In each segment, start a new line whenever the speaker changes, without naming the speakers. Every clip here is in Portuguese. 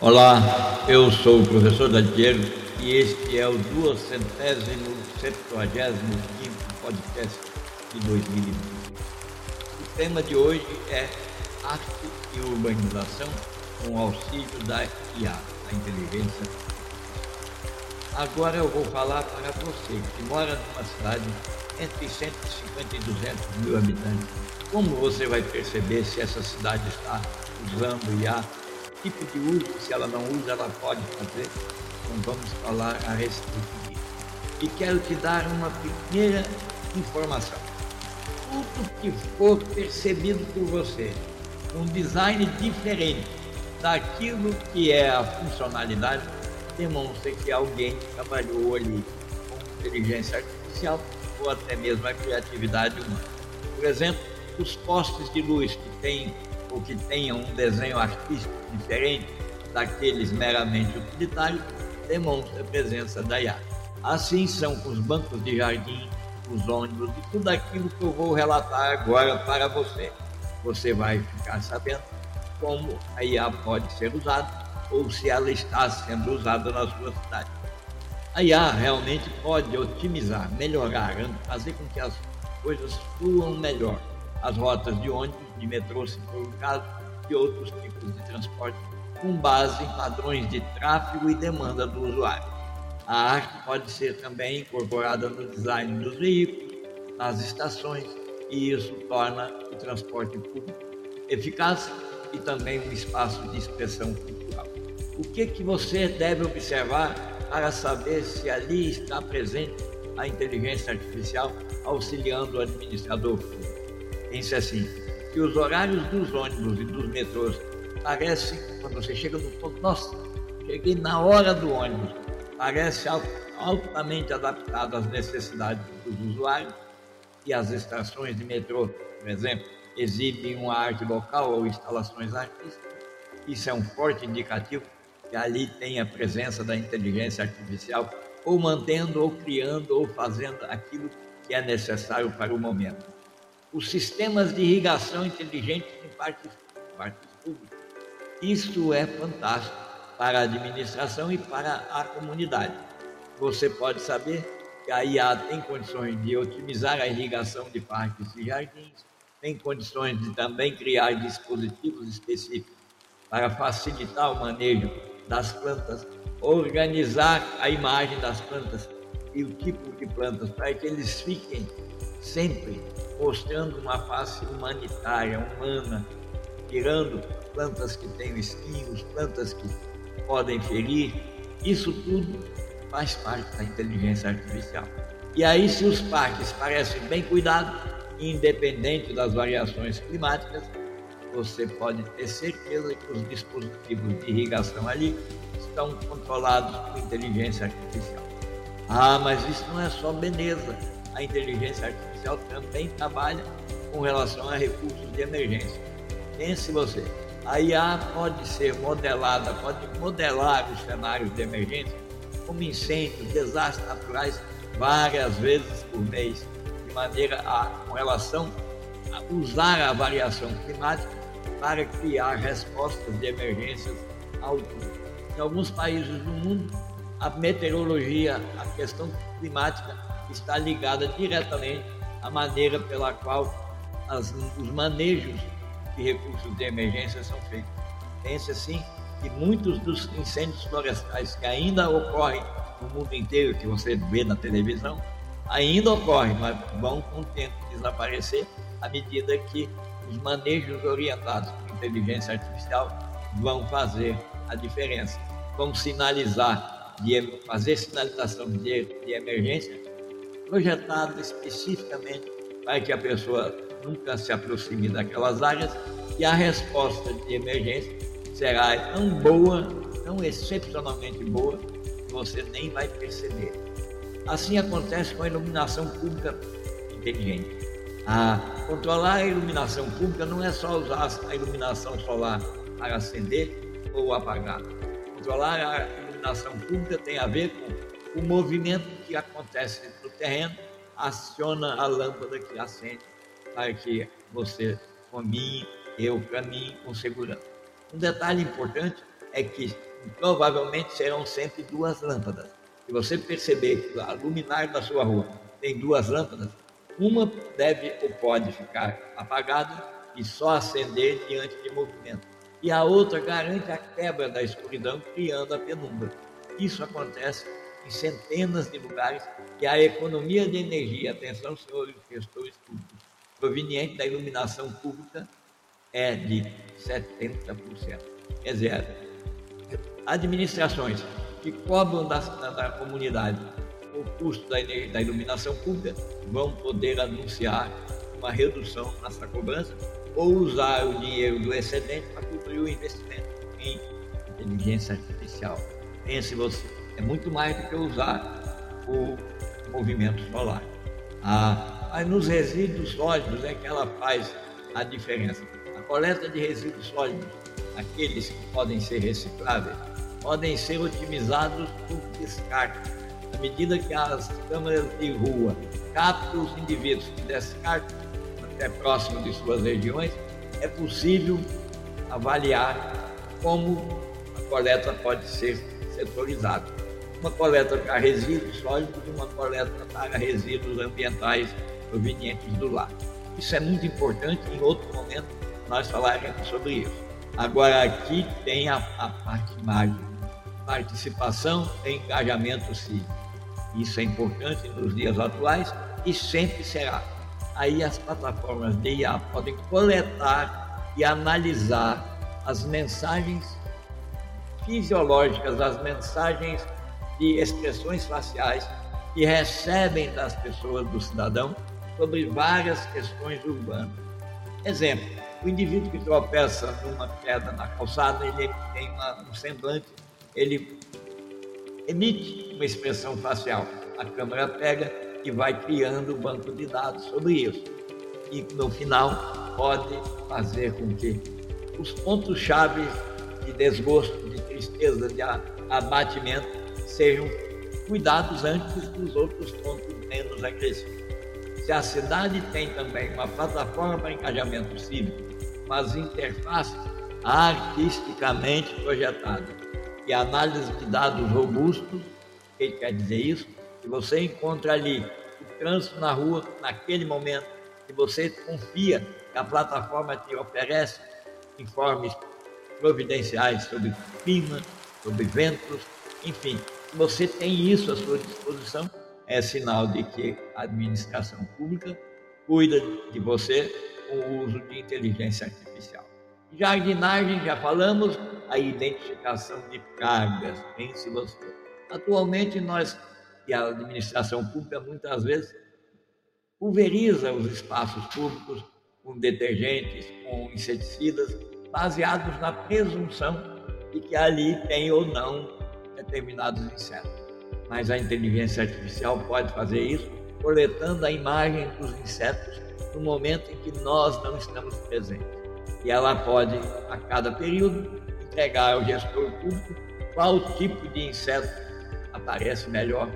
Olá, eu sou o professor Dantiero e este é o duocentésimo septuagésimo quinto podcast de 2020. O tema de hoje é arte e urbanização com auxílio da IA, a inteligência. Agora eu vou falar para você que mora numa cidade entre 150 e 200 mil habitantes. Como você vai perceber se essa cidade está usando IA? Tipo de uso, se ela não usa, ela pode fazer. Então vamos falar a respeito disso. E quero te dar uma pequena informação. Tudo que for percebido por você, um design diferente daquilo que é a funcionalidade, demonstra que alguém trabalhou ali com inteligência artificial ou até mesmo a criatividade humana. Por exemplo, os postes de luz que têm ou que tenham um desenho artístico diferente daqueles meramente utilitários demonstra a presença da IA. Assim são com os bancos de jardim, os ônibus e tudo aquilo que eu vou relatar agora para você. Você vai ficar sabendo como a IA pode ser usada ou se ela está sendo usada na sua cidade. A IA realmente pode otimizar, melhorar, fazer com que as coisas fluam melhor. As rotas de ônibus, de metrô, se for o caso, e outros tipos de transporte, com base em padrões de tráfego e demanda do usuário. A arte pode ser também incorporada no design dos veículos, nas estações, e isso torna o transporte público eficaz e também um espaço de expressão cultural. O que, que você deve observar para saber se ali está presente a inteligência artificial auxiliando o administrador público. Pense assim, que os horários dos ônibus e dos metrôs parecem, quando você chega no ponto, nossa, cheguei na hora do ônibus, parece altamente adaptado às necessidades dos usuários e as estações de metrô, por exemplo, exibem uma arte local ou instalações artísticas. Isso é um forte indicativo que ali tem a presença da inteligência artificial, ou mantendo, ou criando, ou fazendo aquilo que é necessário para o momento. Os sistemas de irrigação inteligentes em partes, partes públicas. Isso é fantástico para a administração e para a comunidade. Você pode saber que a IA tem condições de otimizar a irrigação de parques e jardins, tem condições de também criar dispositivos específicos para facilitar o manejo das plantas, organizar a imagem das plantas e o tipo de plantas para que eles fiquem sempre mostrando uma face humanitária, humana, tirando plantas que têm espinhos, plantas que podem ferir. Isso tudo faz parte da inteligência artificial. E aí, se os parques parecem bem cuidados, independente das variações climáticas, você pode ter certeza que os dispositivos de irrigação ali estão controlados por inteligência artificial. Ah, mas isso não é só beleza. A inteligência artificial também trabalha com relação a recursos de emergência. Pense você, a IA pode ser modelada, pode modelar os cenários de emergência, como incêndios, desastres naturais, várias vezes por mês, de maneira a, com relação a usar a variação climática para criar respostas de emergências à. Em alguns países do mundo, a meteorologia, a questão climática está ligada diretamente à maneira pela qual as, os manejos de recursos de emergência são feitos. Pense assim que muitos dos incêndios florestais que ainda ocorrem no mundo inteiro, que você vê na televisão, ainda ocorrem, mas vão com o tempo desaparecer à medida que os manejos orientados por inteligência artificial vão fazer a diferença. Vão sinalizar, de, fazer sinalização de, de emergência projetada especificamente para que a pessoa nunca se aproxime daquelas áreas e a resposta de emergência será tão boa, tão excepcionalmente boa, que você nem vai perceber. Assim acontece com a iluminação pública inteligente. Controlar a iluminação pública não é só usar a iluminação solar para acender ou apagar. Controlar a iluminação pública tem a ver com o movimento que acontece no terreno, aciona a lâmpada que acende para que você caminhe, eu caminhe com segurança. Um detalhe importante é que provavelmente serão sempre duas lâmpadas. Se você perceber que a luminária da sua rua tem duas lâmpadas, uma deve ou pode ficar apagada e só acender diante de movimento. E a outra garante a quebra da escuridão, criando a penumbra. Isso acontece em centenas de lugares e a economia de energia, atenção, senhores gestores públicos, proveniente da iluminação pública é de 70%. Quer dizer, administrações que cobram da, da, da comunidade o custo da, energia, da iluminação pública vão poder anunciar uma redução nessa cobrança ou usar o dinheiro do excedente para cobrir o investimento em inteligência artificial. Pense você, é muito mais do que usar o movimento solar. Ah, mas nos resíduos sólidos é que ela faz a diferença. A coleta de resíduos sólidos, aqueles que podem ser recicláveis, podem ser otimizados por descarte. À medida que as câmeras de rua captam os indivíduos que descartam até próximo de suas regiões, é possível avaliar como a coleta pode ser setorizada. Uma coleta para resíduos sólidos e uma coleta para resíduos ambientais provenientes do lar. Isso é muito importante, em outro momento nós falaremos sobre isso. Agora aqui tem a, a parte mágica participação e engajamento cívico. Isso é importante nos dias atuais e sempre será. Aí as plataformas de IA podem coletar e analisar as mensagens fisiológicas, as mensagens de expressões faciais que recebem das pessoas, do cidadão, sobre várias questões urbanas. Exemplo, o indivíduo que tropeça numa queda na calçada, ele tem uma, um semblante ele emite uma expressão facial. A câmera pega e vai criando um banco de dados sobre isso. E no final pode fazer com que os pontos-chave de desgosto, de tristeza, de abatimento sejam cuidados antes dos outros pontos menos agressivos. Se a cidade tem também uma plataforma para engajamento cívico, com as interfaces artisticamente projetadas, e análise de dados robustos. O que quer dizer isso? Que você encontra ali o trânsito na rua naquele momento, que você confia que a plataforma te oferece informes providenciais sobre clima, sobre ventos, enfim. Você tem isso à sua disposição, é sinal de que a administração pública cuida de você com o uso de inteligência artificial. Jardinagem, já falamos, a identificação de cargas, pense você. Atualmente, nós, e a administração pública, muitas vezes, pulveriza os espaços públicos com detergentes, com inseticidas, baseados na presunção de que ali tem ou não determinados insetos. Mas a inteligência artificial pode fazer isso coletando a imagem dos insetos no momento em que nós não estamos presentes e ela pode, a cada período, entregar ao gestor público qual tipo de inseto aparece melhor,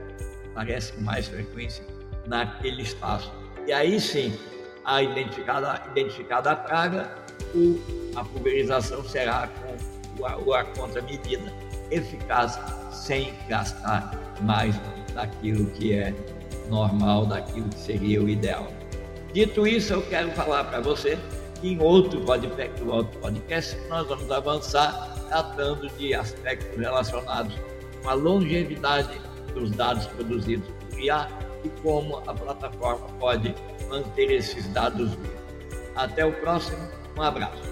aparece com mais frequência naquele espaço. E aí sim, a identificada, identificada a praga, o, a pulverização será com a, a contramedida eficaz, sem gastar mais daquilo que é normal, daquilo que seria o ideal. Dito isso, eu quero falar para você em outro podcast, nós vamos avançar tratando de aspectos relacionados com a longevidade dos dados produzidos por IA e como a plataforma pode manter esses dados vivos. Até o próximo, um abraço.